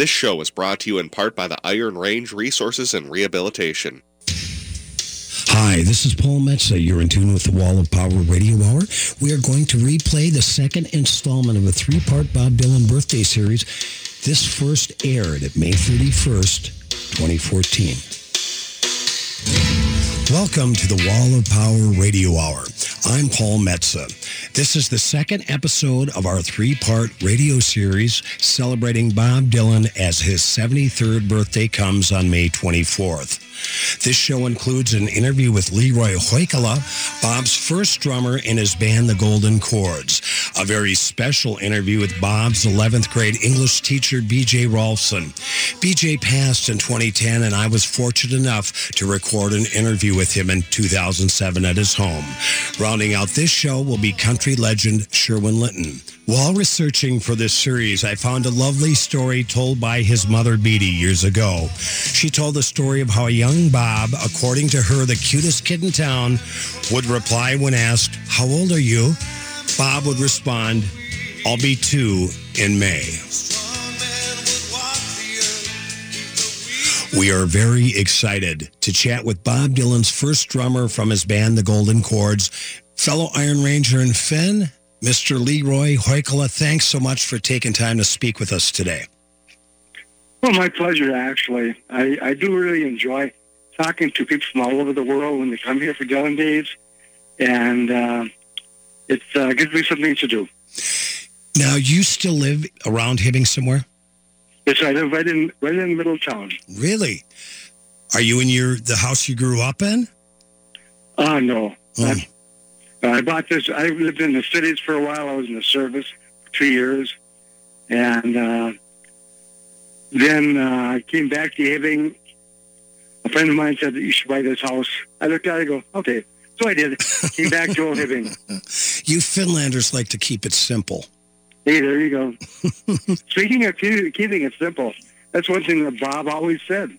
This show is brought to you in part by the Iron Range Resources and Rehabilitation. Hi, this is Paul Metsa. You're in tune with the Wall of Power Radio Hour. We are going to replay the second installment of a three-part Bob Dylan birthday series. This first aired at May 31st, 2014. Welcome to the Wall of Power Radio Hour. I'm Paul Metsa. This is the second episode of our three-part radio series celebrating Bob Dylan as his 73rd birthday comes on May 24th. This show includes an interview with Leroy Hoikkala, Bob's first drummer in his band, The Golden Chords. A very special interview with Bob's 11th grade English teacher, B.J. Rolfzen. B.J. passed in 2010, and I was fortunate enough to record an interview with him in 2007 at his home. Rounding out this show will be country legend Sherwin Linton. While researching for this series, I found a lovely story told by his mother, Beatty, years ago. She told the story of how a young Bob, according to her, the cutest kid in town, would reply when asked, How old are you? Bob would respond, I'll be two in May. We are very excited to chat with Bob Dylan's first drummer from his band, The Golden Chords, fellow Iron Ranger and Finn, Mr. Leroy Hoikkala, thanks so much for taking time to speak with us today. Well, my pleasure, actually. I, I do really enjoy talking to people from all over the world when they come here for Dylan Days, and uh, it uh, gives me something to do. Now, you still live around Hibbing somewhere? Yes, I live right in right in Middletown. Really? Are you in your the house you grew up in? Uh, no. Oh. I bought this. I lived in the cities for a while. I was in the service for two years, and uh, then uh, I came back to Hibbing. A friend of mine said that you should buy this house. I looked at it. I go, okay. So I did. Came back to Old Hibbing. You Finlanders like to keep it simple. Hey, there you go. Speaking of keeping it simple, that's one thing that Bob always said.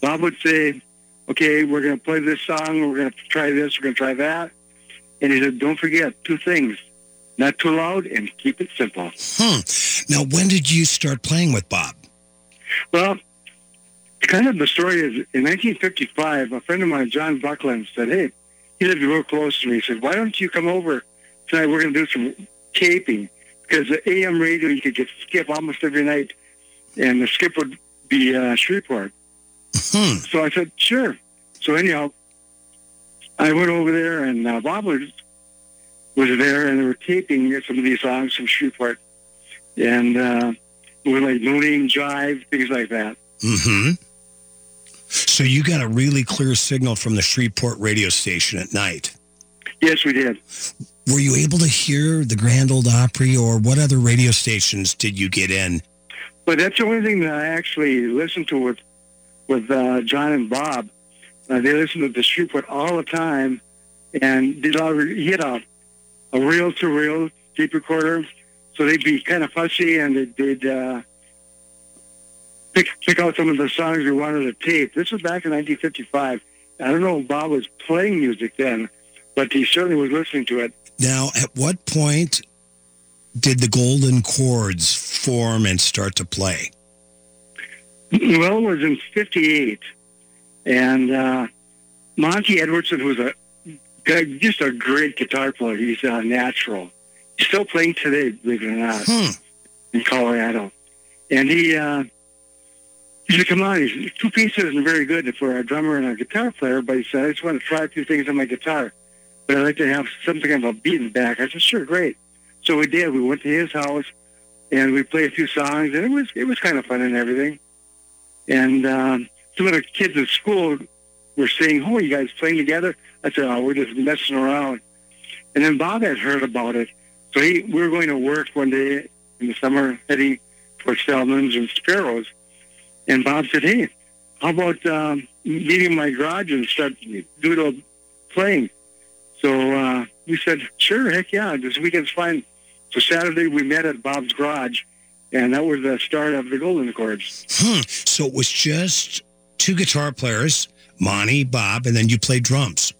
Bob would say, okay, we're going to play this song. We're going to try this. We're going to try that. And he said, don't forget two things. Not too loud and keep it simple. Hmm. Now, when did you start playing with Bob? Well, kind of the story is in 1955, a friend of mine, John Bucklen, said, hey, he lived real close to me. He said, why don't you come over tonight? We're going to do some taping. Because the AM radio, you could get skip almost every night. And the skip would be uh, Shreveport. Hmm. So I said, sure. So anyhow, I went over there, and uh, Bob was, was there, and they were taping some of these songs from Shreveport, and uh, with like Name Jive, things like that. Mm-hmm. So you got a really clear signal from the Shreveport radio station at night. Yes, we did. Were you able to hear the Grand Ole Opry, or what other radio stations did you get in? Well, that's the only thing that I actually listened to with with uh, John and Bob. Uh, they listened to the Shreveport all the time, and did all, he had a, a reel-to-reel tape recorder, so they'd be kind of fussy, and they'd, they'd uh, pick pick out some of the songs we wanted to tape. This was back in 1955. I don't know if Bob was playing music then, but he certainly was listening to it. Now, at what point did the Golden Chords form and start to play? Well, it was in 58. And uh, Monty Edwardson, who's a just a great guitar player, he's a natural. He's still playing today, believe it or not, hmm. in Colorado. And he uh, he said, "Come on, he's, two pieces isn't very good for a drummer and a guitar player." But he said, "I just want to try a few things on my guitar, but I'd like to have something of a beat in the back." I said, "Sure, great." So we did. We went to his house and we played a few songs, and it was it was kind of fun and everything. And um, some of the kids at school were saying, "Oh, you guys playing together?" I said, "Oh, we're just messing around." And then Bob had heard about it, so he we were going to work one day in the summer, heading for Spellman's and Sparrows. And Bob said, "Hey, how about um, meeting my garage and start a playing?" So uh, we said, "Sure, heck yeah, this weekend's fine." So Saturday we met at Bob's garage, and that was the start of the Golden Chords. Hmm. So it was just two guitar players, Monty, Bob, and then you played drums.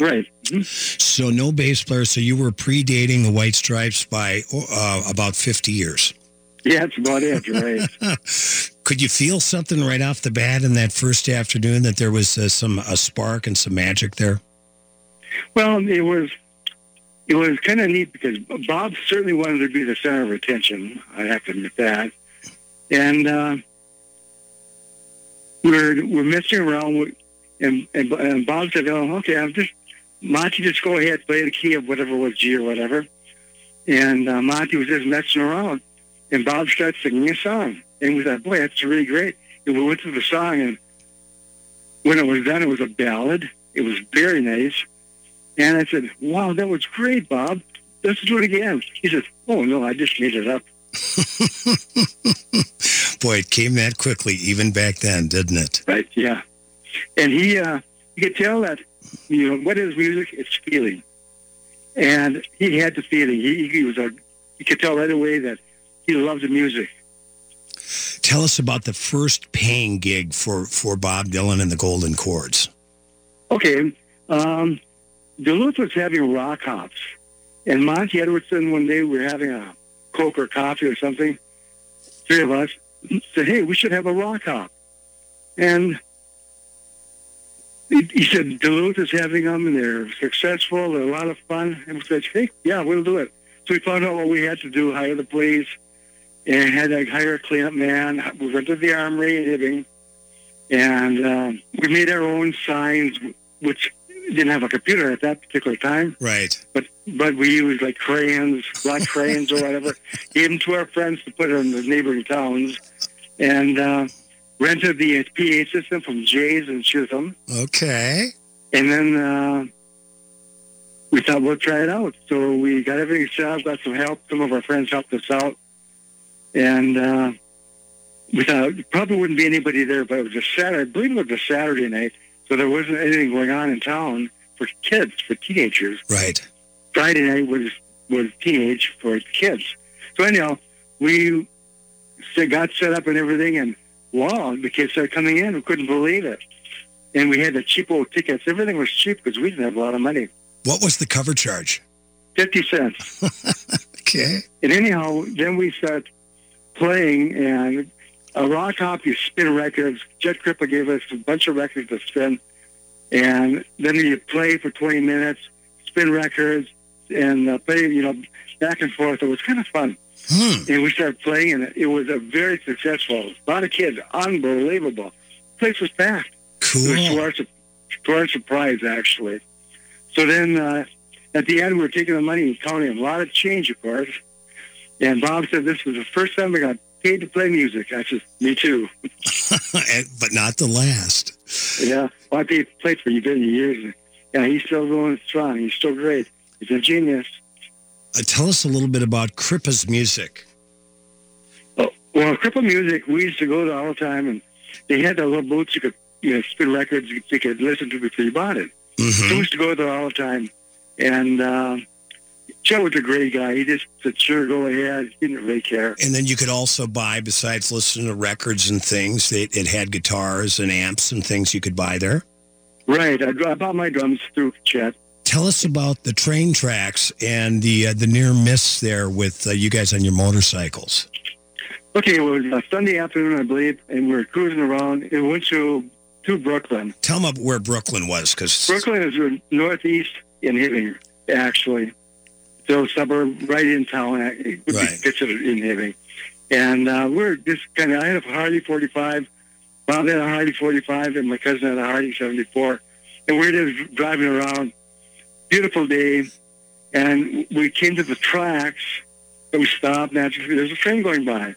Right. Mm-hmm. So no bass player. So you were predating the White Stripes by uh, about 50 years. Yeah, that's about it. Right. Could you feel something right off the bat in that first afternoon that there was uh, some a spark and some magic there? Well, it was it was kind of neat because Bob certainly wanted to be the center of attention. I have to admit that, and uh, we're we're messing around with, and, and and Bob said, "Oh, okay, I'm just Monty, just go ahead, play the key of whatever was G or whatever." And uh, Monty was just messing around, and Bob started singing a song, and we thought, "Boy, that's really great." And we went through the song, and when it was done, it was a ballad. It was very nice. And I said, wow, that was great, Bob. Let's do it again. He says, oh, no, I just made it up. Boy, it came that quickly, even back then, didn't it? Right, yeah. And he, uh, you could tell that, you know, what is music? It's feeling. And he had the feeling. He, he was a, you could tell right away that he loved the music. Tell us about the first paying gig for, for Bob Dylan and the Golden Chords. Okay. Um, Duluth was having rock hops. And Monty Edwardson, one day we were having a Coke or coffee or something, three of us said, hey, we should have a rock hop. And he, he said, Duluth is having them and they're successful. They're a lot of fun. And we said, hey, yeah, we'll do it. So we found out what we had to do, hire the police, and had to hire a cleanup man. We went to the armory in Hibbing, and uh, we made our own signs, which didn't have a computer at that particular time. Right. But but we used like crayons, black crayons or whatever. Gave them to our friends to put in the neighboring towns, and uh, rented the PA system from Jay's and Chisholm. Okay. And then uh, we thought we'll try it out. So we got everything set up, got some help. Some of our friends helped us out, and. Uh, we thought probably wouldn't be anybody there, but it was a Saturday. I believe it was a Saturday night, so there wasn't anything going on in town for kids, for teenagers. Right. Friday night was was teenage for kids. So anyhow, we got set up and everything, and wow, the kids started coming in. We couldn't believe it, and we had the cheapo tickets. Everything was cheap because we didn't have a lot of money. What was the cover charge? Fifty cents. okay. And anyhow, then we start playing, and a rock hop, you spin records. Chet Crippa gave us a bunch of records to spin. And then you play for 20 minutes, spin records, and uh, play, you know, back and forth. It was kind of fun. Hmm. And we started playing, and it was a very successful. A lot of kids, unbelievable. The place was packed. It was to Cool. our, to our surprise, actually. So then uh, at the end, we were taking the money and counting a lot of change, of course. And Bob said this was the first time I got paid to play music. I said, me too. And- but not the last. Yeah, well, I paid, played for you many years. Yeah, he's still going strong. He's still great. He's a genius. Uh, tell us a little bit about Crippa's music. Oh, well, Crippa Music, we used to go there all the time, and they had the little booths you could, you know, spin records you could, listen to before you bought it. So we used to go there all the time. And uh, Joe was a great guy. He just said, sure, go ahead. He didn't really care. And then you could also buy, besides listening to records and things, it, it had guitars and amps and things you could buy there. Right. I, I bought my drums through Chet. Tell us about the train tracks and the uh, the near miss there with uh, you guys on your motorcycles. Okay, it was a Sunday afternoon, I believe, and we were cruising around. It went to, to Brooklyn. Tell them where Brooklyn was, because Brooklyn is northeast in Hibbing, actually. So a suburb right in town. It would Right. be considered in Hibbing. And uh, we're just kind of, I had a Harley 45. Bob had a Harley 45, and my cousin had a Harley 74. And we're just driving around. Beautiful day. And we came to the tracks, and we stopped. Naturally, there's a train going by.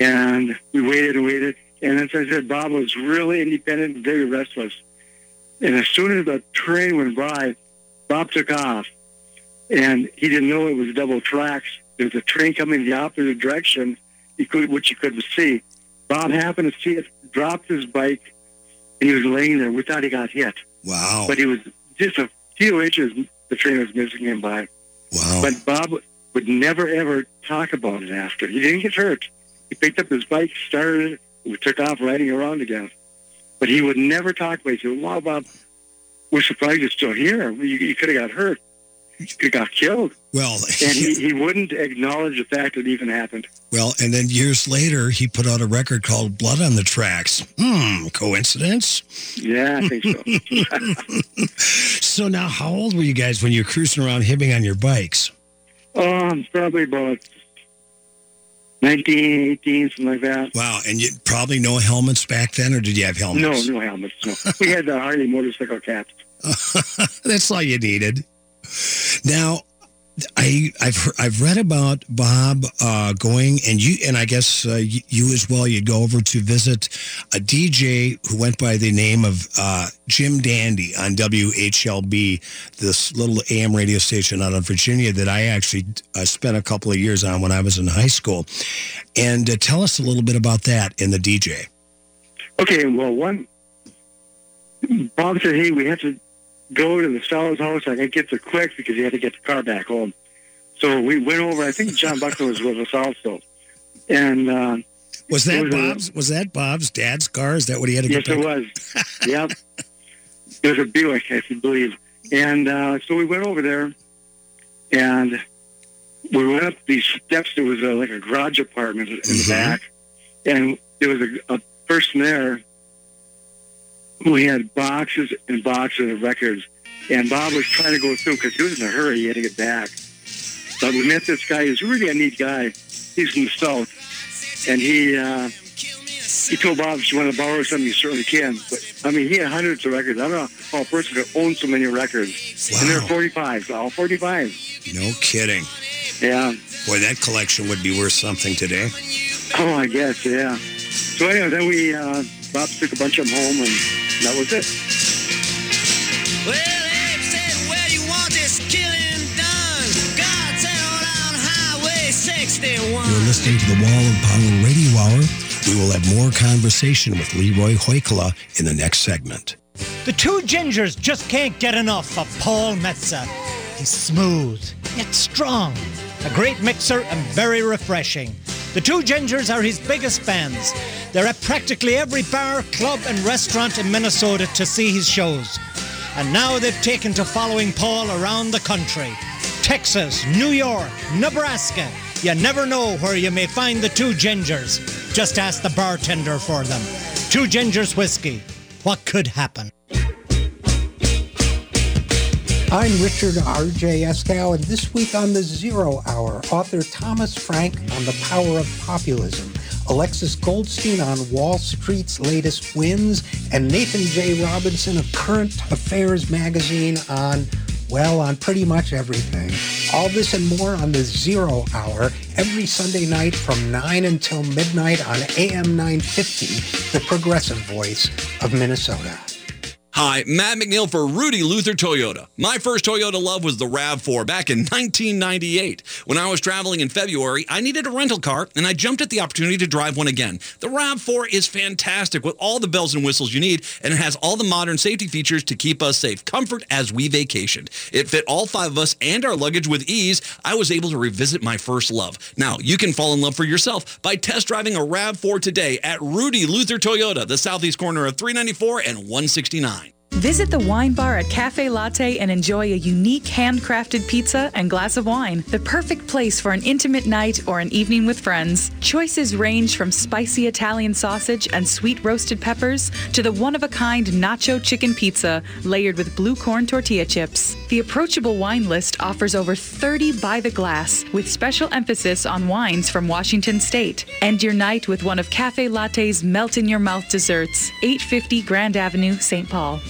And we waited and waited. And as I said, Bob was really independent and very restless. And as soon as the train went by, Bob took off. And he didn't know it was double tracks. There's a train coming the opposite direction, he could, which he couldn't see. Bob happened to see it, dropped his bike, and he was laying there. We thought he got hit. wow, But he was just a few inches, the train was missing him by. wow, But Bob would never, ever talk about it after. He didn't get hurt. He picked up his bike, started it, we took off riding around again. But he would never talk about it. He said, wow, Bob, we're surprised you're still here. You, you could have got hurt. Got killed. Well, And he, he wouldn't acknowledge the fact that it even happened. well, and then years later, he put out a record called "Blood on the Tracks." Hmm, coincidence? Yeah, I think so. So now, how old were you guys when you were cruising around hibbing on your bikes? um, probably about 19, 18, something like that. Wow, and you probably no helmets back then, or did you have helmets? No, no helmets. No. We had the Harley motorcycle caps. That's all you needed. Now, I, I've I've read about Bob uh, going, and you and I guess uh, you, as well. You'd go over to visit a DJ who went by the name of uh, Jim Dandy on WHLB, this little AM radio station out of Virginia that I actually uh, spent a couple of years on when I was in high school. And uh, tell us a little bit about that in the DJ. Okay, well, one, Bob said, hey, we have to go to the fellow's house. I to get there quick because he had to get the car back home. So we went over. I think John Bucklen was with us also. And uh, Was that was a- Bob's? Was that Bob's dad's car? Is that what he had to get? yes, get? it was. yep. It was a Buick, I believe. And uh, so we went over there, and we went up these steps. There was a, like a garage apartment in Mhm. the back, and there was a, a person there who had boxes and boxes of records. And Bob was trying to go through because he was in a hurry. He had to get back. But we met this guy. He's really a neat guy. He's from the south, and he uh, he told Bob if you want to borrow something, you certainly can. But I mean, he had hundreds of records. I don't know how a person could own so many records. Wow. And they're Wow. 45, all 45. No kidding. Yeah. Boy, that collection would be worth something today. Oh, I guess, yeah. So anyway, then we, uh, Bob took a bunch of them home, and that was it. Well, Abe said, where you want this killing done? God settled on Highway 61. You're listening to the Wall of Power Radio Hour. We will have more conversation with Leroy Hoikkala in the next segment. The two gingers just can't get enough of Paul Metsa. He's smooth, yet strong, a great mixer and very refreshing. The two gingers are his biggest fans. They're at practically every bar, club, and restaurant in Minnesota to see his shows. And now they've taken to following Paul around the country. Texas, New York, Nebraska. You never know where you may find the two gingers. Just ask the bartender for them. Two gingers whiskey. What could happen? I'm Richard R.J. Eskow, and this week on the Zero Hour, author Thomas Frank on the power of populism, Alexis Goldstein on Wall Street's latest wins, and Nathan J. Robinson of Current Affairs magazine on, well, on pretty much everything. All this and more on the Zero Hour every Sunday night from 9 until midnight on AM 950, the progressive voice of Minnesota. Hi, Matt McNeil for Rudy Luther Toyota. My first Toyota love was the RAV4 back in 1998. When I was traveling in February, I needed a rental car and I jumped at the opportunity to drive one again. The RAV4 is fantastic with all the bells and whistles you need and it has all the modern safety features to keep us safe. Comfort as we vacationed. It fit all five of us and our luggage with ease. I was able to revisit my first love. Now, you can fall in love for yourself by test driving a RAV4 today at Rudy Luther Toyota, the southeast corner of 394 and 169. Visit the wine bar at Cafe Latte and enjoy a unique handcrafted pizza and glass of wine. The perfect place for an intimate night or an evening with friends. Choices range from spicy Italian sausage and sweet roasted peppers to the one of a kind nacho chicken pizza layered with blue corn tortilla chips. The approachable wine list offers over 30 by the glass with special emphasis on wines from Washington State. End your night with one of Cafe Latte's melt in your mouth desserts, 850 Grand Avenue, St. Paul.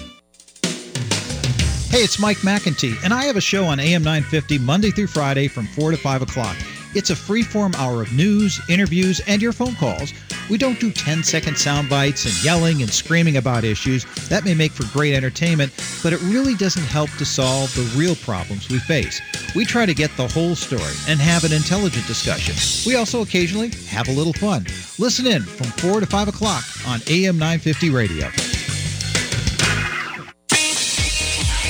Hey, it's Mike McIntee, and I have a show on AM 950 Monday through Friday from 4 to 5 o'clock. It's a free-form hour of news, interviews, and your phone calls. We don't do 10-second sound bites and yelling and screaming about issues. That may make for great entertainment, but it really doesn't help to solve the real problems we face. We try to get the whole story and have an intelligent discussion. We also occasionally have a little fun. Listen in from 4 to 5 o'clock on AM 950 Radio.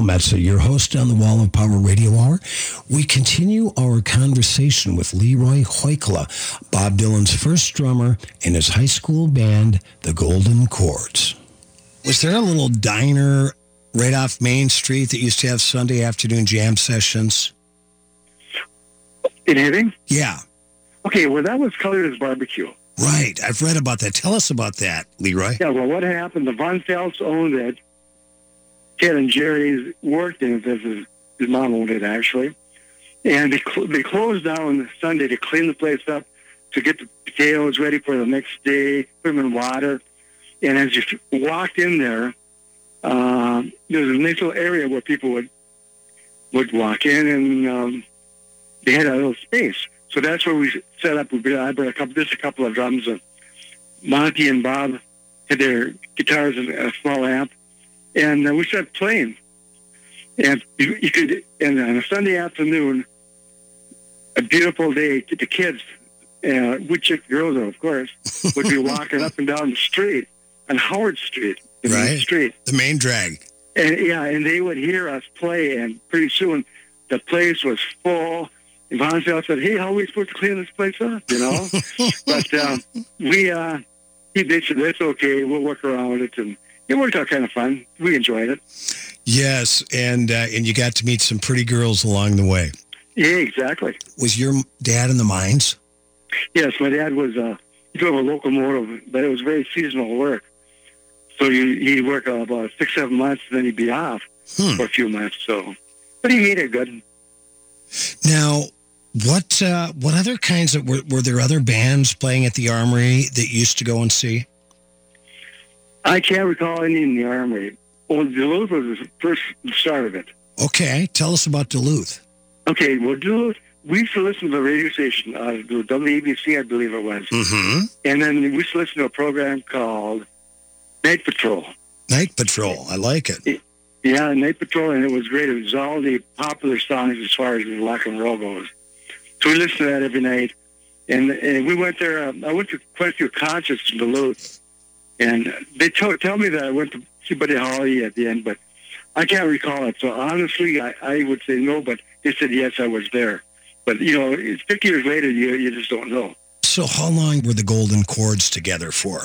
Paul Metsa, your host on the Wall of Power Radio Hour. We continue our conversation with Leroy Hoikkala, Bob Dylan's first drummer in his high school band, the Golden Chords. Was there a little diner right off Main Street that used to have Sunday afternoon jam sessions? In Hibbing? Yeah, Okay, well, that was Color's Barbecue. right. I've read about that. Tell us about that, Leroy. Yeah, well, what happened? The Von Felts owned it. Ted and Jerry worked in. This is, his mom owned it, actually. And they, cl- they closed down on Sunday to clean the place up, to get the potatoes ready for the next day, put them in water. And as you walked in there, uh, there was a nice little area where people would would walk in, and um, they had a little space. So that's where we set up. We brought, I brought a couple, just a couple of drums. And Monty and Bob had their guitars and a small amp, and uh, we started playing. And you, you could, and on a Sunday afternoon, a beautiful day, the kids, uh, wood chick girls, of course, would be walking up and down the street on Howard Street, the main street. The main drag. And yeah, and they would hear us play, and pretty soon the place was full. And Von Zell said, "Hey, how are we supposed to clean this place up?" You know, but um, we uh, he they said that's okay. We'll work around it, and it worked out kind of fun. We enjoyed it. Yes, and uh, and you got to meet some pretty girls along the way. Yeah, exactly. Was your dad in the mines? Yes, my dad was uh, he drove a locomotive, but it was very seasonal work. So you, he'd work uh, about six, seven months, and then he'd be off Hmm. for a few months. So, but he made it good. Now, what uh, what other kinds of were, were there other bands playing at the Armory that you used to go and see? I can't recall any in the armory. Well, Duluth was the first start of it. Okay, tell us about Duluth. Okay, well, Duluth, we used to listen to the radio station, uh, the WABC, I believe it was. Mm-hmm. And then we used to listen to a program called Night Patrol. Night Patrol. I like it. Yeah, Night Patrol, and it was great. It was all the popular songs as far as the rock and roll goes. So we listened to that every night. And, and we went there. Uh, I went to quite a few concerts in Duluth. And they tell, tell me that I went to see Buddy Holly at the end, but I can't recall it. So honestly, I, I would say no, but they said yes, I was there. But, you know, it's 50 years later, you, you just don't know. So, how long were the Golden Chords together for?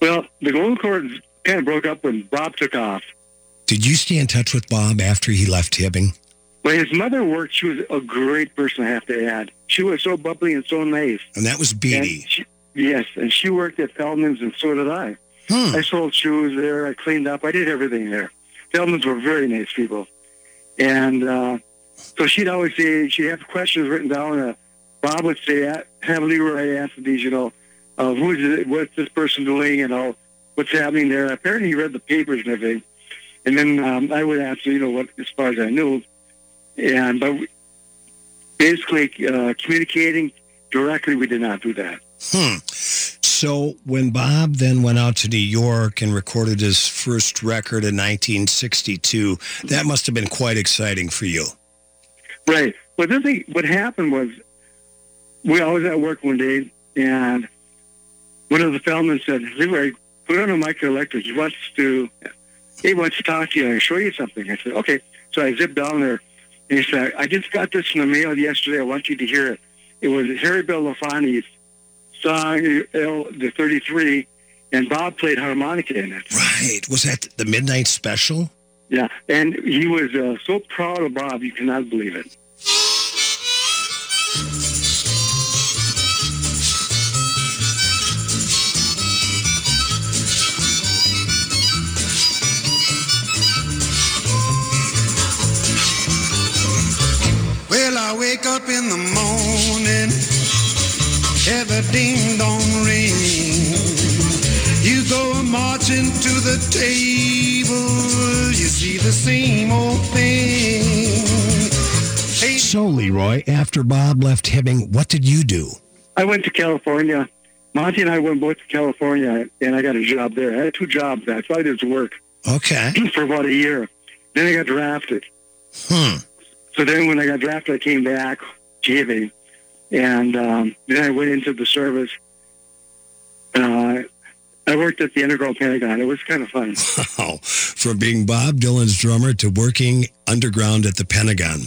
Well, the Golden Chords kind of broke up when Bob took off. Did you stay in touch with Bob after he left Hibbing? Well, his mother worked, she was a great person, I have to add. She was so bubbly and so nice. And that was Beatty. she, yes, and she worked at Feldman's, and so did I. Hmm. I sold shoes there. I cleaned up. I did everything there. Feldman's were very nice people. And uh, so she'd always say, she'd have questions written down. Uh, Bob would say, "Uh, have Leroy answer these, you know, uh, who's it, what's this person doing and all, what's happening there. Apparently he read the papers and everything. And then um, I would answer, you know, what as far as I knew. And but basically uh, communicating directly, we did not do that. Hmm. So, when Bob then went out to New York and recorded his first record in 1962, that must have been quite exciting for you. Right. But the thing, what happened was, we I was at work one day, and one of the Feldman said, "Leroy, put on a microelectric. He wants to, he wants to talk to you and show you something." I said, "Okay." So I zipped down there, and he said, "I just got this in the mail yesterday. I want you to hear it. It was Harry Belafonte's song, L, the 33, and Bob played harmonica in it. Right. Was that the Midnight Special? Yeah, and he was uh, so proud of Bob, you cannot believe it. Well, I wake up in the morning, every ding dong ring. You go marching to the table, you see the same old thing. Hey, So, Leroy, after Bob left Hibbing, what did you do? I went to California. Monty and I went both to California, and I got a job there. I had two jobs. That's why I did work Okay. for about a year. Then I got drafted. Hmm. So then when I got drafted, I came back, JV, and um, then I went into the service. Uh, I worked at the Underground Pentagon. It was kind of fun. Wow. From being Bob Dylan's drummer to working underground at the Pentagon.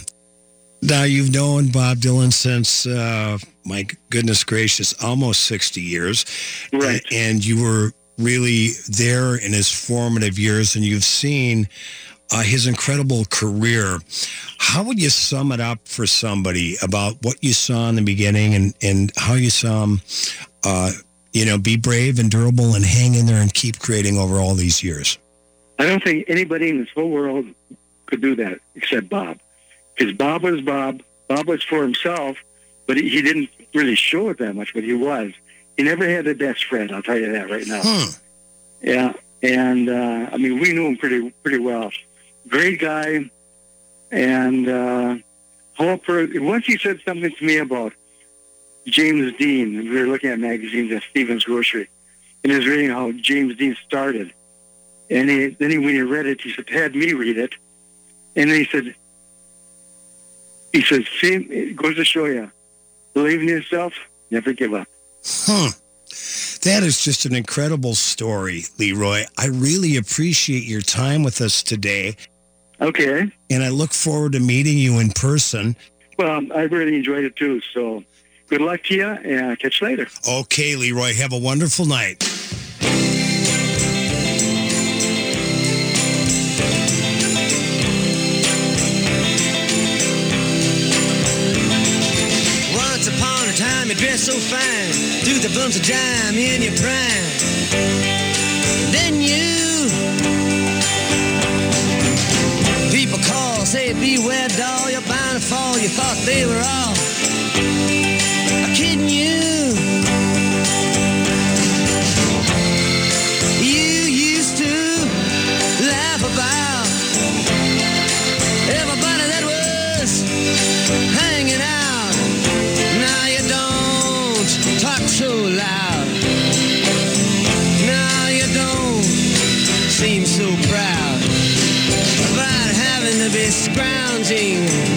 Now, you've known Bob Dylan since, uh, my goodness gracious, almost 60 years. Right. And you were really there in his formative years, and you've seen uh, his incredible career. How would you sum it up for somebody about what you saw in the beginning and, and how you saw him, uh, you know, be brave and durable and hang in there and keep creating over all these years? I don't think anybody in this whole world could do that except Bob. Because Bob was Bob. Bob was for himself, but he, he didn't really show it that much, but he was. He never had a best friend, I'll tell you that right now. Hmm. Yeah. And, uh, I mean, we knew him pretty pretty well. Great guy. And uh, Hopper, once he said something to me about James Dean, we were looking at magazines at Stevens Grocery, and he was reading how James Dean started. And he, then he, when he read it, he said, had me read it. And then he said, he says, see, it goes to show you, believe in yourself, never give up. Huh. That is just an incredible story, Leroy. I really appreciate your time with us today, Okay. and I look forward to meeting you in person. Well, I really enjoyed it too. So good luck to you and catch you later. Okay, Leroy, have a wonderful night. Once upon a time, you dressed so fine, threw the bumps of dime in your prime. Then you, say beware, doll, you're bound to fall. You thought they were all to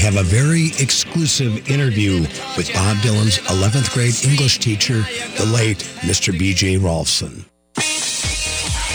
have a very exclusive interview with Bob Dylan's 11th grade English teacher, the late Mr. B.J. Rolfzen.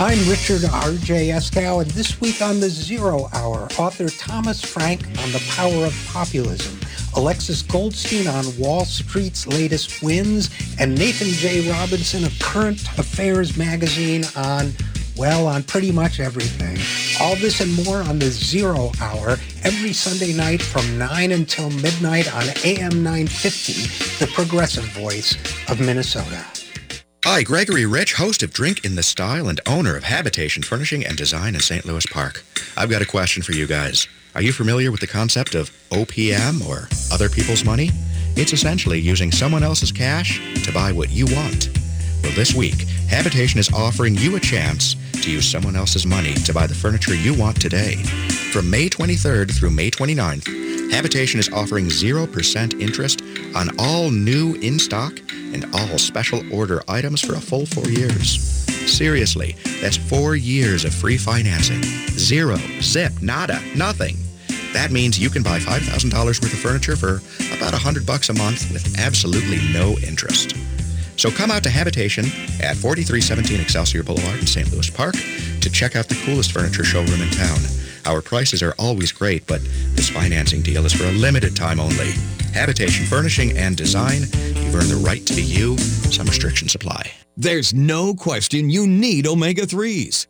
I'm Richard R.J. Eskow, and this week on the Zero Hour, author Thomas Frank on the power of populism, Alexis Goldstein on Wall Street's latest wins, and Nathan J. Robinson of Current Affairs magazine on, well, on pretty much everything. All this and more on the Zero Hour every Sunday night from 9 until midnight on AM 950, the progressive voice of Minnesota. Hi, Gregory Rich, host of Drink in the Style and owner of Habitation Furnishing and Design in St. Louis Park. I've got a question for you guys. Are you familiar with the concept of OPM or other people's money? It's essentially using someone else's cash to buy what you want. Well, this week, Habitation is offering you a chance to use someone else's money to buy the furniture you want today. From May 23rd through May 29th, Habitation is offering 0% interest on all new in-stock and all special order items for a full four years. Seriously, that's four years of free financing. Zero, zip, nada, nothing. That means you can buy $5,000 worth of furniture for about 100 bucks a month with absolutely no interest. So come out to Habitation at 4317 Excelsior Boulevard in St. Louis Park to check out the coolest furniture showroom in town. Our prices are always great, but this financing deal is for a limited time only. Habitation Furnishing and Design. You've earned the right to be you. Some restrictions apply. There's no question you need omega 3s.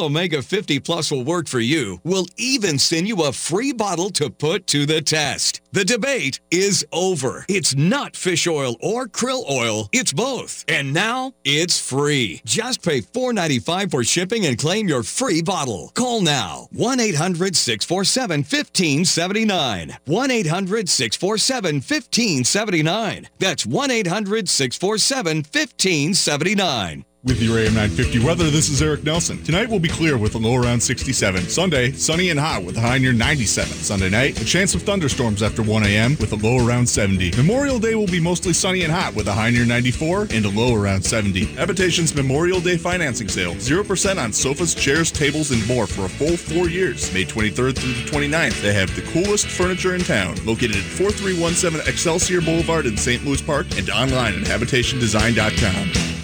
Omega 50 Plus will work for you. We'll even send you a free bottle to put to the test. The debate is over. It's not fish oil or krill oil, it's both. And now it's free. Just pay $4.95 for shipping and claim your free bottle. Call now 1 800 647 1579. 1 800 647 1579. That's 1 800 647 1579. With your AM 950 weather, this is Eric Nelson. Tonight will be clear with a low around 67. Sunday, sunny and hot with a high near 97. Sunday night, a chance of thunderstorms after 1 a.m. with a low around 70. Memorial Day will be mostly sunny and hot with a high near 94 and a low around 70. Habitation's Memorial Day financing sale. 0% on sofas, chairs, tables, and more for a full four years. May 23rd through the 29th. They have the coolest furniture in town. Located at 4317 Excelsior Boulevard in St. Louis Park and online at habitationdesign.com.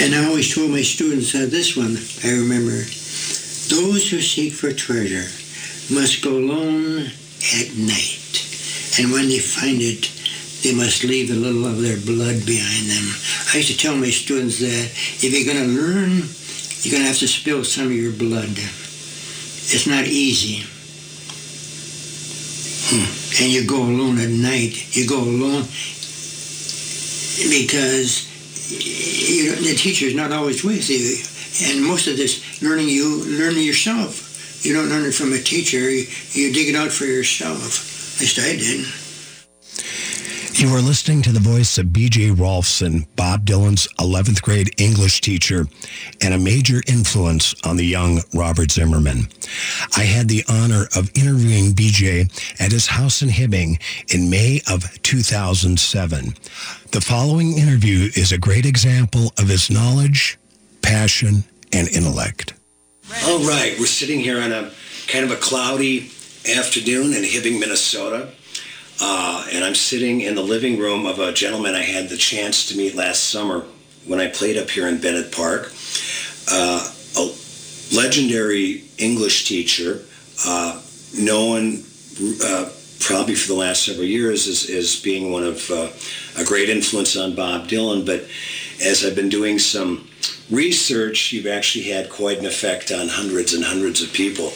And I always told my students uh, this one, I remember. Those who seek for treasure must go alone at night. And when they find it, they must leave a little of their blood behind them. I used to tell my students that if you're going to learn, you're going to have to spill some of your blood. It's not easy. Hmm. And you go alone at night. You go alone because you know, the teacher is not always with you. And most of this learning, you learn yourself. You don't learn it from a teacher. You, you dig it out for yourself. At least I did. You are listening to the voice of B.J. Rolfzen, Bob Dylan's 11th grade English teacher, and a major influence on the young Robert Zimmerman. I had the honor of interviewing B.J. at his house in Hibbing in May of 2007. The following interview is a great example of his knowledge, passion, and intellect. All right, we're sitting here on a kind of a cloudy afternoon in Hibbing, Minnesota. Uh, and I'm sitting in the living room of a gentleman I had the chance to meet last summer when I played up here in Bennett Park. Uh, a legendary English teacher, uh, known uh, probably for the last several years as, as being one of uh, a great influence on Bob Dylan. But as I've been doing some research, you've actually had quite an effect on hundreds and hundreds of people.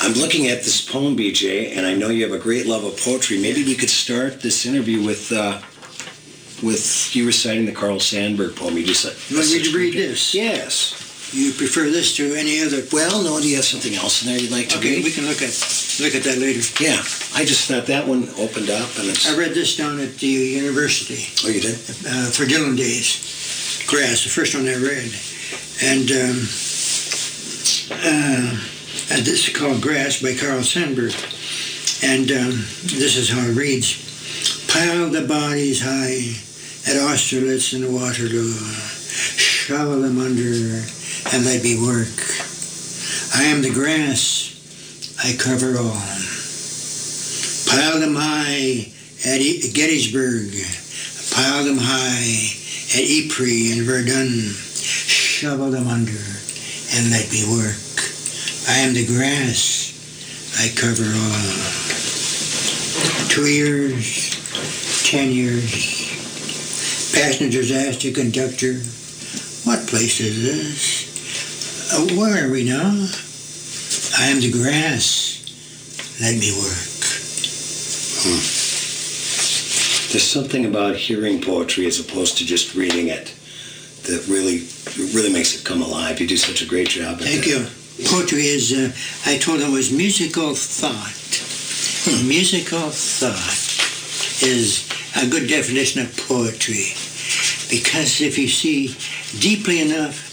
I'm looking at this poem, BJ, and I know you have a great love of poetry. Maybe we could start this interview with uh, with you reciting the Carl Sandburg poem. You just You want me to read this? Yes. You prefer this to any other? Well, no. Do you have something else in there you'd like to Okay, read? we can look at look at that later. Yeah, I just thought that one opened up, and it's. I read this down at the university. Oh, you did? Uh, for Dylan Days. Grass, the first one I read. And um, uh, and this is called Grass by Carl Sandburg. And um, this is how it reads. Pile the bodies high at Austerlitz and Waterloo. Shovel them under and let me work. I am the grass, I cover all. Pile them high at Gettysburg. Pile them high at Ypres and Verdun. Shovel them under and let me work. I am the grass. I cover all. Two years, ten years. Passengers asked the conductor, what place is this? Uh, where are we now? I am the grass. Let me work. There's something about hearing poetry as opposed to just reading it that really really makes it come alive. You do such a great job. Thank that. you. Poetry is, uh, I told him, was musical thought. musical thought is a good definition of poetry. Because if you see deeply enough,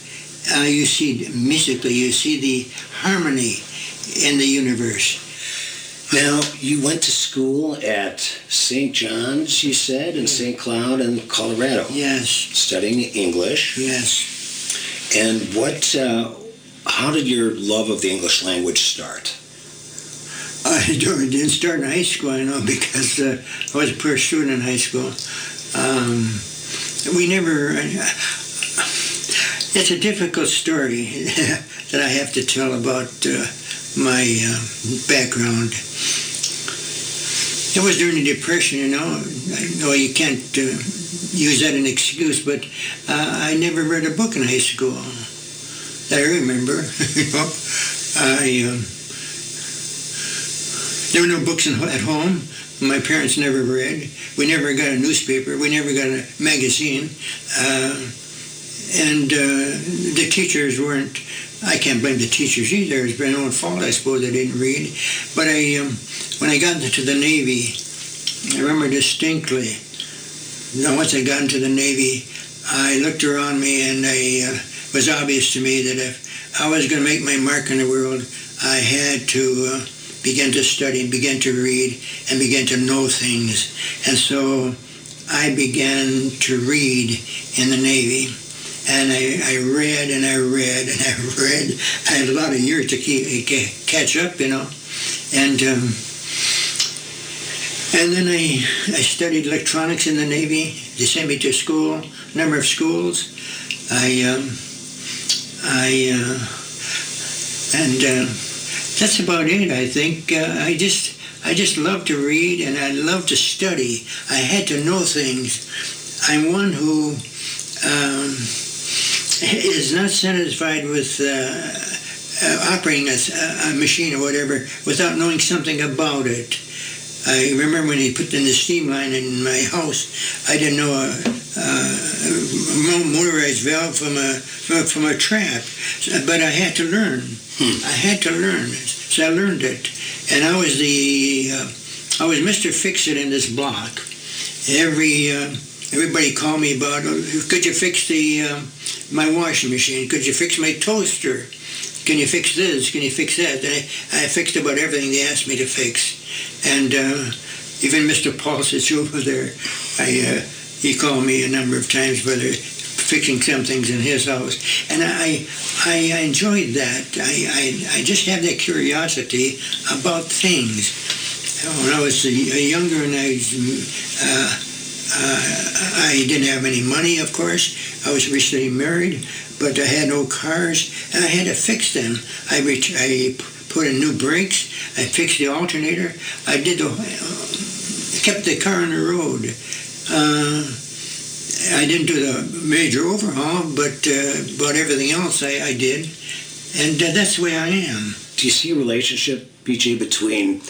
uh, you see musically, you see the harmony in the universe. Now, you went to school at St. John's, you said, in St. Cloud in Colorado. Yes. Studying English. Yes. And what, uh, how did your love of the English language start? I didn't start in high school, I know, because uh, I was a poor student in high school. Um, we never. It's a difficult story that I have to tell about uh, my uh, background. It was during the Depression, you know. I know you can't uh, use that as an excuse, but uh, I never read a book in high school I remember. you know, I. Um, there were no books in, at home. My parents never read. We never got a newspaper. We never got a magazine. Uh, and uh, the teachers weren't, I can't blame the teachers either. It's been own fault, I suppose, they didn't read. But I, um, when I got into the Navy, I remember distinctly, now once I got into the Navy, I looked around me and I, uh, it was obvious to me that if I was going to make my mark in the world, I had to uh, begin to study begin to read and begin to know things. And so I began to read in the Navy. And I, I read and I read and I read. I had a lot of years to keep, catch up, you know. And um, and then I, I studied electronics in the Navy. They sent me to school, number of schools. I, um, I, uh, and uh, that's about it. I think uh, I just, I just love to read and I love to study. I had to know things. I'm one who um, is not satisfied with uh, uh, operating a, a machine or whatever without knowing something about it. I remember when he put in the steam line in my house, I didn't know a, a motorized valve from a from, a trap, but I had to learn. I had to learn, so I learned it, and I was the uh, I was Mister Fix It in this block. Every uh, everybody called me about, "Oh, could you fix the uh, my washing machine? Could you fix my toaster? Can you fix this? Can you fix that? I, I fixed about everything they asked me to fix. And uh, even Mr. Paul sits over there. I, uh, he called me a number of times the, fixing some things in his house. And I, I enjoyed that. I, I, I just have that curiosity about things. When I was younger and I, uh, uh, I didn't have any money, of course. I was recently married, but I had no cars, and I had to fix them. I, ret- I put in new brakes. I fixed the alternator. I did the, uh, kept the car on the road. Uh, I didn't do the major overhaul, but uh, about everything else I, I did, and that's the way I am. Do you see a relationship, BJ, between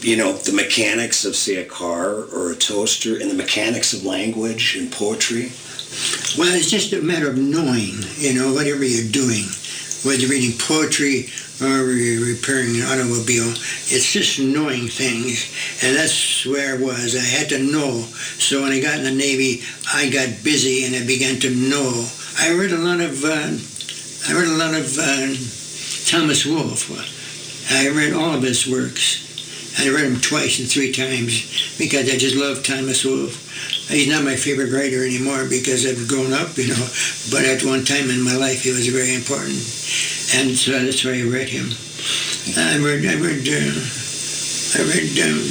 you know the mechanics of say a car or a toaster and the mechanics of language and poetry? Well, it's just a matter of knowing, you know, whatever you're doing, whether you're reading poetry or you're repairing an automobile, it's just knowing things. And that's where I was. I had to know. So when I got in the Navy, I got busy and I began to know. I read a lot of, uh, I read a lot of uh, Thomas Wolfe. I read all of his works. I read them twice and three times because I just love Thomas Wolfe. He's not my favorite writer anymore because I've grown up, you know. But at one time in my life, he was very important, and so that's why I read him. I read, I read, uh, I read um,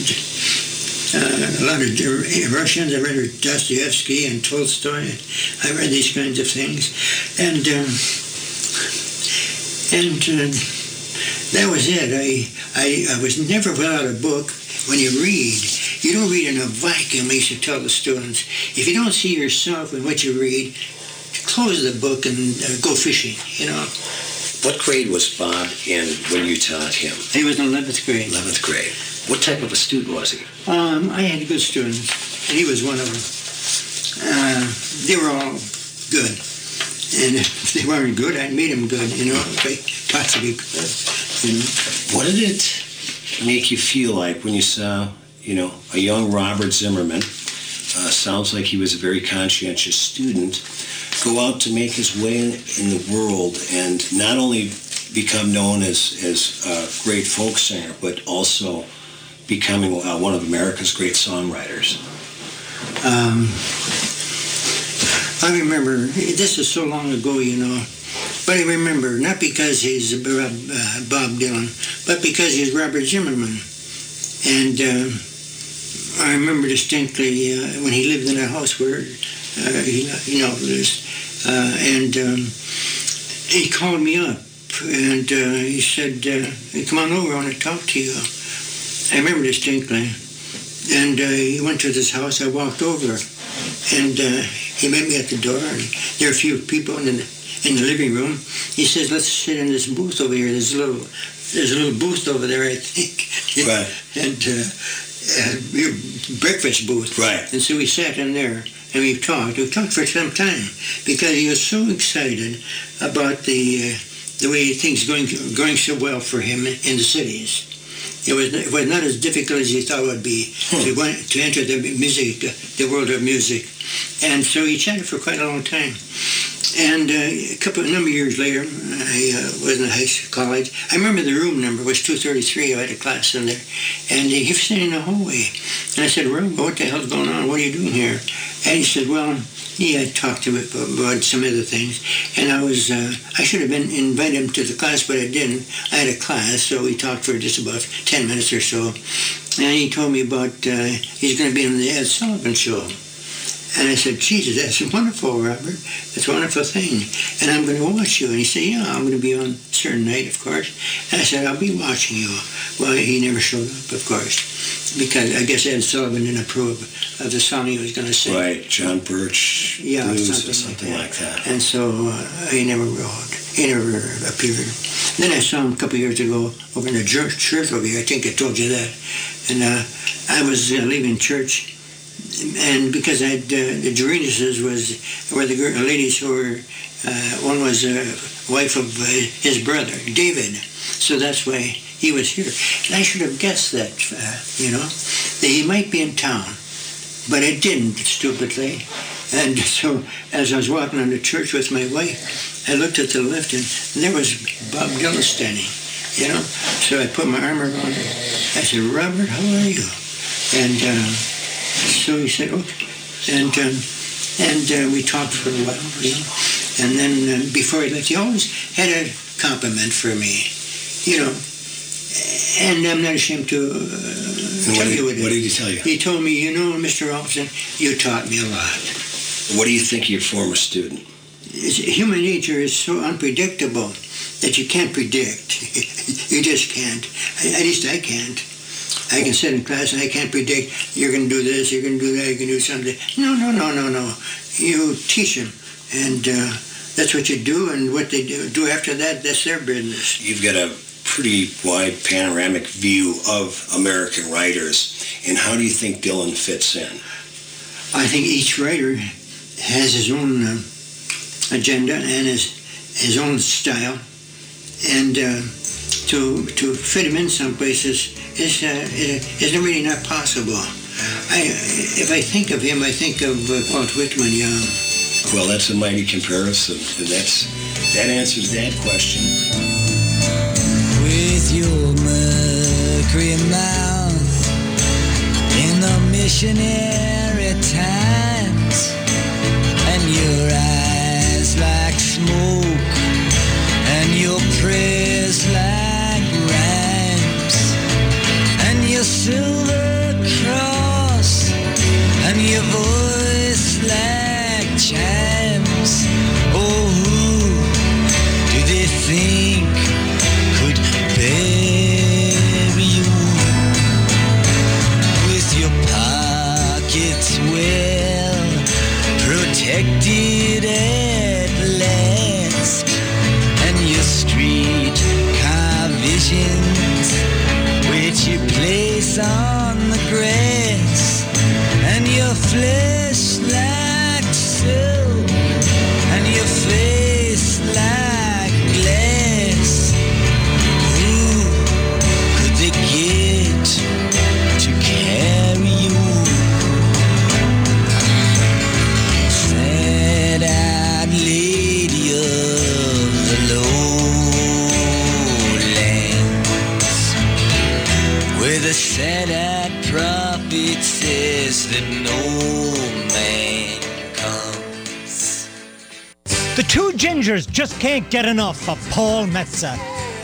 uh, a lot of uh, Russians. I read Dostoevsky and Tolstoy. I read these kinds of things, and um, and uh, that was it. I, I I was never without a book. When you read, you don't read in a vacuum. I used to tell the students, if you don't see yourself in what you read, close the book and uh, go fishing. You know. What grade was Bob in when you taught him? He was in 11th grade. 11th grade. What type of a student was he? Um, I had good students, and he was one of them. Uh, they were all good. And if they weren't good, I'd made them good, you know, they taught to be good. You know. What did it make you feel like when you saw, you know, a young Robert Zimmerman, uh, sounds like he was a very conscientious student, go out to make his way in, in the world and not only become known as, as a great folk singer, but also becoming uh, one of America's great songwriters? Um, I remember, this is so long ago, you know, but I remember, not because he's uh, Bob Dylan, but because he's Robert Zimmerman. And uh, I remember distinctly uh, when he lived in a house where, uh, he, you know, there's, uh, and um, he called me up and uh, he said, come on over, I want to talk to you. I remember distinctly. And he went to this house, I walked over, and he met me at the door, and there were a few people in the, in the living room. He says, let's sit in this booth over here. There's a little, there's a little booth over there, I think. Right. and uh, breakfast booth. Right. And so we sat in there and we talked. We talked for some time because he was so excited about the uh, the way things going going so well for him in the cities. It was it was not as difficult as he thought it would be to want to enter the music, the world of music, and so he chatted for quite a long time. And uh, a couple, a number of years later, I uh, was in high school, college. I remember the room number was 233. I had a class in there. And he was sitting in the hallway. And I said, Rob, what the hell's going on? What are you doing here? And he said, well, he had talked to me about some other things. And I was, uh, I should have been invited him to the class, but I didn't. I had a class, so we talked for just about 10 minutes or so. And he told me about, uh, he's going to be on the Ed Sullivan Show. And I said, Jesus, that's wonderful, Robert. That's a wonderful thing. And I'm going to watch you. And he said, yeah, I'm going to be on a certain night, of course. And I said, I'll be watching you. Well, he never showed up, of course, because I guess Ed Sullivan didn't approve of the song he was going to sing. Right, John Birch Yeah, blues something or something like that. And so uh, he never wrote. He never appeared. Then I saw him a couple of years ago over in the church, church over here. I think I told you that. And uh, I was uh, leaving church and because I had, uh, the Jerinuses was were the ladies who were uh, one was a wife of uh, his brother David, so that's why he was here. And I should have guessed that, uh, you know, that he might be in town, but I didn't stupidly. And so as I was walking into church with my wife, I looked at the left and there was Bob Dylan standing, you know. So I put my arm around him. I said, Robert, how are you? And uh, so he said, okay. And, um, and uh, we talked for a while, you know. And then uh, before he left, he always had a compliment for me, you know. And I'm not ashamed to uh, what tell did- you what, what did he tell you? He told me, you know, Mr. Rolfzen, you taught me a lot. What do you think of your former student? Human nature is so unpredictable that you can't predict. you just can't. At least I can't. I can sit in class and I can't predict you're going to do this, you're going to do that, you're going to do something. No, no, no, no, no. You teach them, and uh, that's what you do. And what they do, do after that, that's their business. You've got a pretty wide panoramic view of American writers, and how do you think Dylan fits in? I think each writer has his own uh, agenda and his his own style, and uh, to to fit him in some places is uh, is is really not possible. I if I think of him, I think of uh, Walt Whitman Young. Well, that's a mighty comparison, and that's that answers that question. with your mercury mouth in the missionary times get enough of Paul Metsa.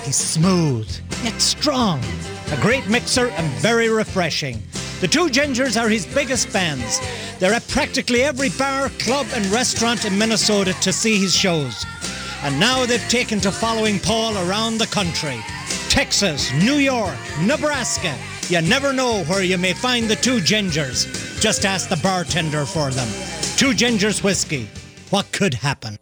He's smooth, yet strong, a great mixer and very refreshing. The two gingers are his biggest fans. They're at practically every bar, club, and restaurant in Minnesota to see his shows. And now they've taken to following Paul around the country. Texas, New York, Nebraska. You never know where you may find the two gingers. Just ask the bartender for them. Two gingers whiskey. What could happen?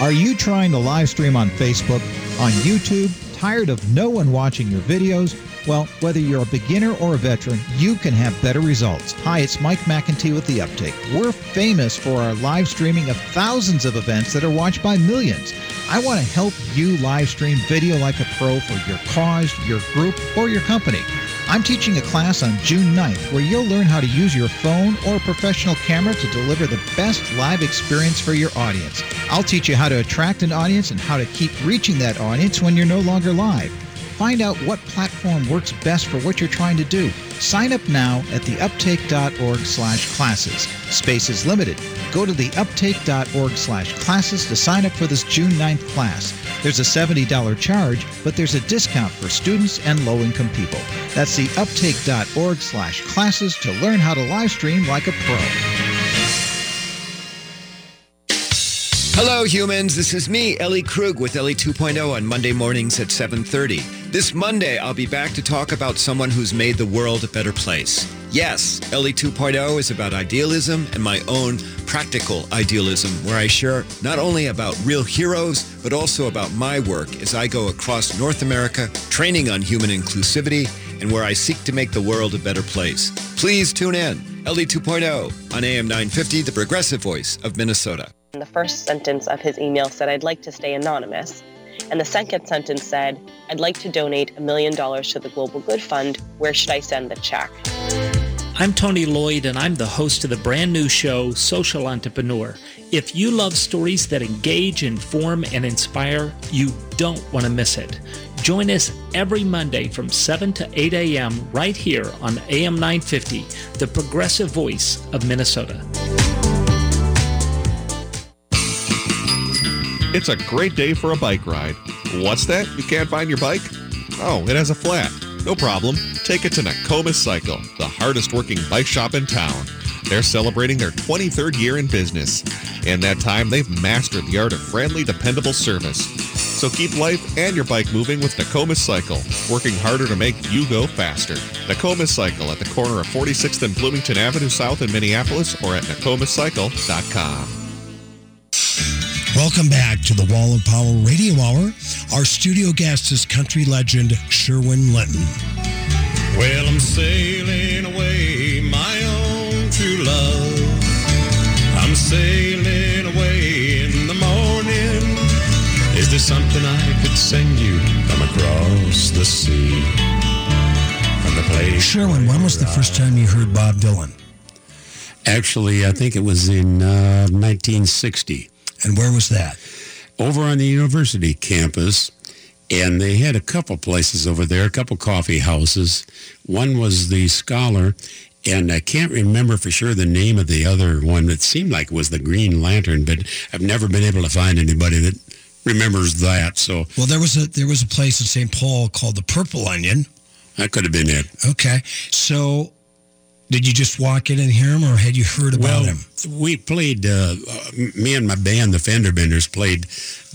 Are you trying to live stream on Facebook, on YouTube? Tired of no one watching your videos? Well, whether you're a beginner or a veteran, you can have better results. Hi, it's Mike McIntee with The Uptake. We're famous for our live streaming of thousands of events that are watched by millions. I want to help you live stream video like a pro for your cause, your group, or your company. I'm teaching a class on June 9th where you'll learn how to use your phone or professional camera to deliver the best live experience for your audience. I'll teach you how to attract an audience and how to keep reaching that audience when you're no longer live. Find out what platform works best for what you're trying to do. Sign up now at theuptake.org slash classes. Space is limited. Go to theuptake.org slash classes to sign up for this June 9th class. There's a $70 charge, but there's a discount for students and low-income people. That's the theuptake.org slash classes to learn how to live stream like a pro. Hello, humans. This is me, Ellie Krug, with Ellie 2.0 on Monday mornings at 7.30. This Monday, I'll be back to talk about someone who's made the world a better place. Yes, Ellie 2.0 is about idealism and my own practical idealism, where I share not only about real heroes, but also about my work as I go across North America, training on human inclusivity, and where I seek to make the world a better place. Please tune in. Ellie 2.0 on AM 950, the progressive voice of Minnesota. The first sentence of his email said, I'd like to stay anonymous. And the second sentence said, I'd like to donate a million dollars to the Global Good Fund. Where should I send the check? I'm Tony Loyd, and I'm the host of the brand new show, Social Entrepreneur. If you love stories that engage, inform, and inspire, you don't want to miss it. Join us every Monday from 7 to 8 a.m. right here on AM 950, the progressive voice of Minnesota. It's a great day for a bike ride. What's that? You can't find your bike? Oh, it has a flat. No problem. Take it to Nokomis Cycle, the hardest working bike shop in town. They're celebrating their 23rd year in business. In that time, they've mastered the art of friendly, dependable service. So keep life and your bike moving with Nokomis Cycle, working harder to make you go faster. Nokomis Cycle at the corner of 46th and Bloomington Avenue South in Minneapolis or at nokomiscycle.com. Welcome back to the Wall of Power Radio Hour. Our studio guest is country legend Sherwin Linton. Well, I'm sailing away, my own true love. I'm sailing away in the morning. Is there something I could send you from across the sea? From the place. Sherwin, when was the first time you heard Bob Dylan? Actually, I think it was in uh, 1960. And where was that? Over on the university campus. And they had a couple places over there, a couple coffee houses. One was the Scholar, and I can't remember for sure the name of the other one. It seemed like it was the Green Lantern, but I've never been able to find anybody that remembers that. So Well, there was a there was a place in St. Paul called the Purple Onion. that could have been it. Okay, so Did you just walk in and hear him, or had you heard about well, him? we played. Uh, me and my band, the Fender Benders, played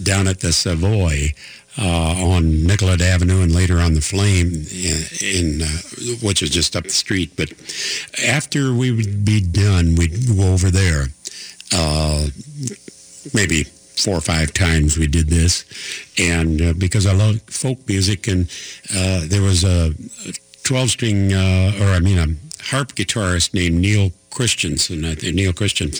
down at the Savoy uh, on Nicollet Avenue, and later on the Flame, in, in uh, which is just up the street. But after we would be done, we'd go over there. Uh, maybe four or five times we did this, and uh, because I love folk music, and uh, there was a 12-string, uh, or I mean a harp guitarist named Neil Christensen, I think Neil Christian,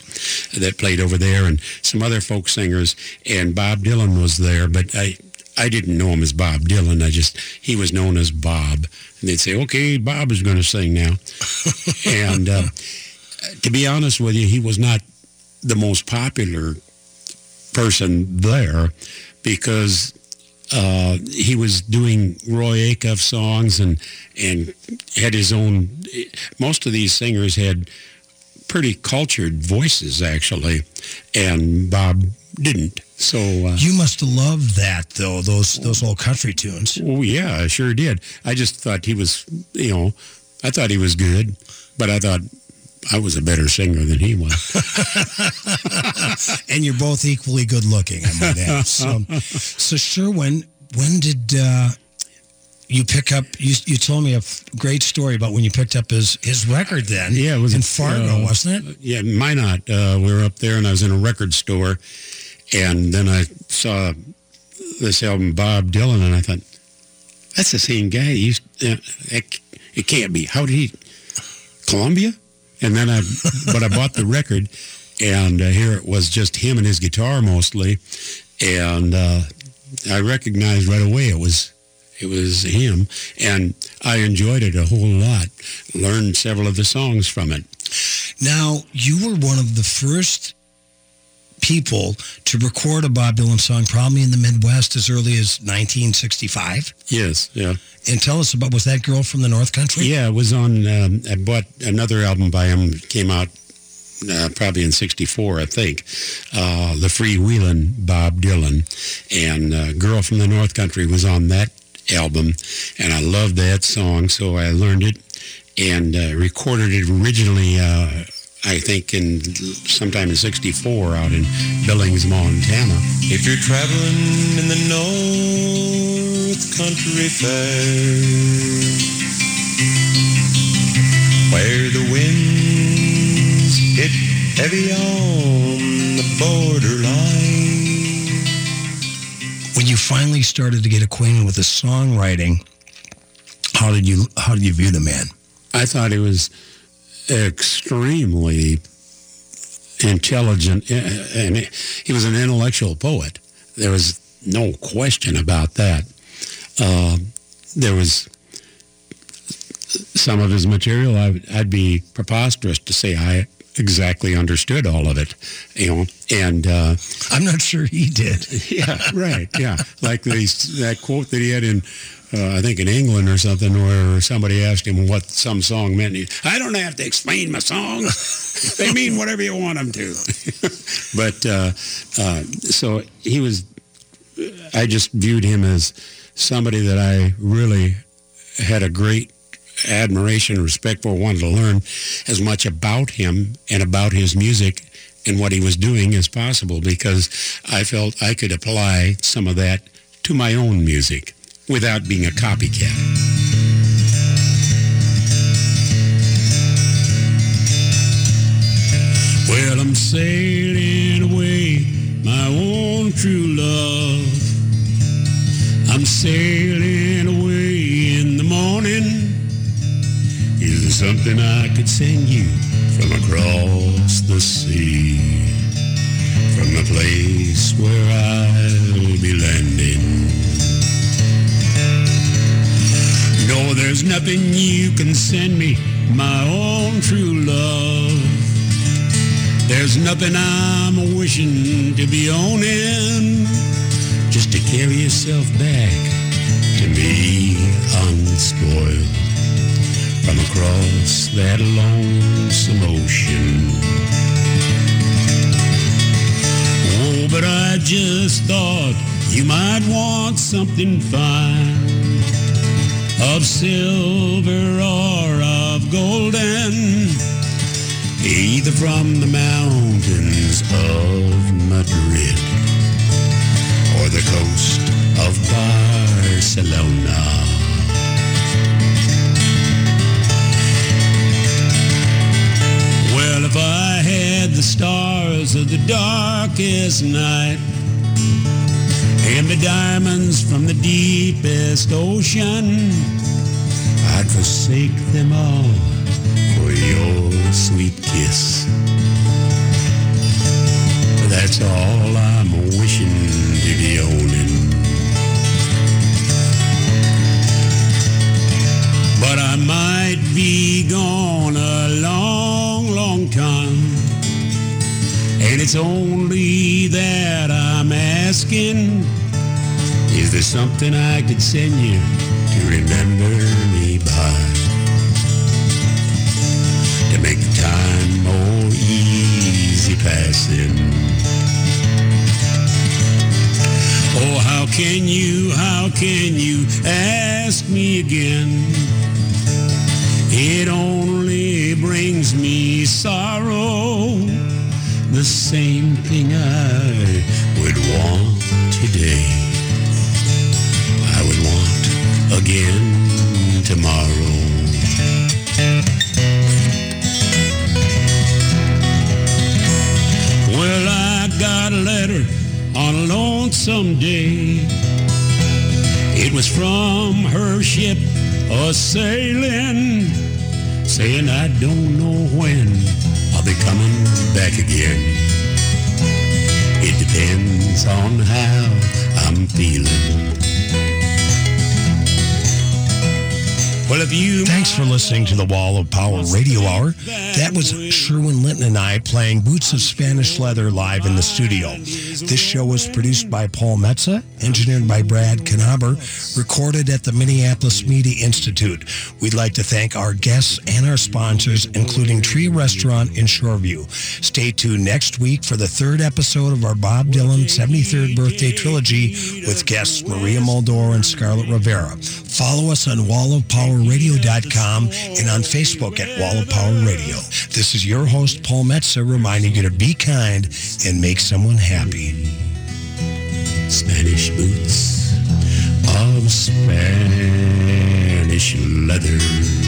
that played over there, and some other folk singers, and Bob Dylan was there, but I I didn't know him as Bob Dylan. I just he was known as Bob, and they'd say, "Okay, Bob is going to sing now," and uh, to be honest with you, he was not the most popular person there because uh, he was doing Roy Acuff songs and and had his own. Most of these singers had pretty cultured voices actually, and Bob didn't. So uh, You must have loved that, though, those those old country tunes. Oh yeah, I sure did. I just thought he was, you know, I thought he was good, but I thought I was a better singer than he was. and you're both equally good looking, I might add. So, so Sherwin, when did uh, you pick up? You, you told me a f- great story about when you picked up his his record. Then, Yeah, it was in Fargo, uh, wasn't it? Yeah, Minot. Uh, we were up there, and I was in a record store, and then I saw this album, Bob Dylan, and I thought, that's the same guy. He used, uh, it, it can't be. How did he? Columbia? And then I, but I bought the record, and uh, here it was just him and his guitar mostly, and uh, I recognized right away it was it was him, and I enjoyed it a whole lot. Learned several of the songs from it. Now, you were one of the first people to record a Bob Dylan song, probably in the Midwest as early as 1965. Yes, yeah. And tell us about was that girl from the North Country? Yeah, it was on. Um, I bought another album by him. Came out uh, probably in '64, I think. Uh, the Freewheelin' Bob Dylan, and uh, "Girl from the North Country" was on that album, and I loved that song, so I learned it and uh, recorded it originally. Uh, I think in sometime in '64 out in Billings, Montana. If you're traveling in the North Country Fair, where the winds hit heavy on the borderline. When you finally started to get acquainted with the songwriting, how did you how did you view the man? I thought he was extremely intelligent, uh, and he was an intellectual poet. There was no question about that. Uh, there was some of his material. I, I'd be preposterous to say I exactly understood all of it, you know. And uh, I'm not sure he did. yeah, right. Yeah, like these, that quote that he had in uh, I think in England or something, where somebody asked him what some song meant. He, I don't have to explain my song. they mean whatever you want them to. but uh, uh, so he was. I just viewed him as somebody that I really had a great admiration and respect for. Wanted to learn as much about him and about his music and what he was doing as possible because I felt I could apply some of that to my own music without being a copycat. Well, I'm sailing away, my own true love. I'm sailing away in the morning. Is there something I could send you from across the sea? From the place where I'll be landing. No, there's nothing you can send me, my own true love. There's nothing I'm wishing to be owning, just to carry yourself back to me unspoiled from across that lonesome ocean. Oh, but I just thought you might want something fine of silver or of golden, either from the mountains of Madrid or the coast of Barcelona. Well, if I had the stars of the darkest night and the diamonds from the deepest ocean, I'd forsake them all for your sweet kiss. That's all I'm wishing to be owning. But I might be gone a long, long time. And it's only that I'm asking. Is there something I could send you to remember me by? To make the time more easy passing. Oh, how can you, how can you ask me again? It only brings me sorrow. The same thing I would want today. I would want again tomorrow. Well, I got a letter on a lonesome day. It was from her ship a sailing, saying I don't know when be coming back again. It depends on how I'm feeling. If you Thanks for listening to the Wall of Power Radio Hour. That was Sherwin Linton and I playing Boots of Spanish Leather live in the studio. This show was produced by Paul Metsa, engineered by Brad Knaber, recorded at the Minneapolis Media Institute. We'd like to thank our guests and our sponsors, including Tree Restaurant in Shoreview. Stay tuned next week for the third episode of our Bob Dylan 73rd birthday trilogy with guests Maria Muldaur and Scarlet Rivera. Follow us on wallofpowerradio.com and on Facebook at Wall of Power Radio. This is your host, Paul Metsa, reminding you to be kind and make someone happy. Spanish boots of Spanish leather.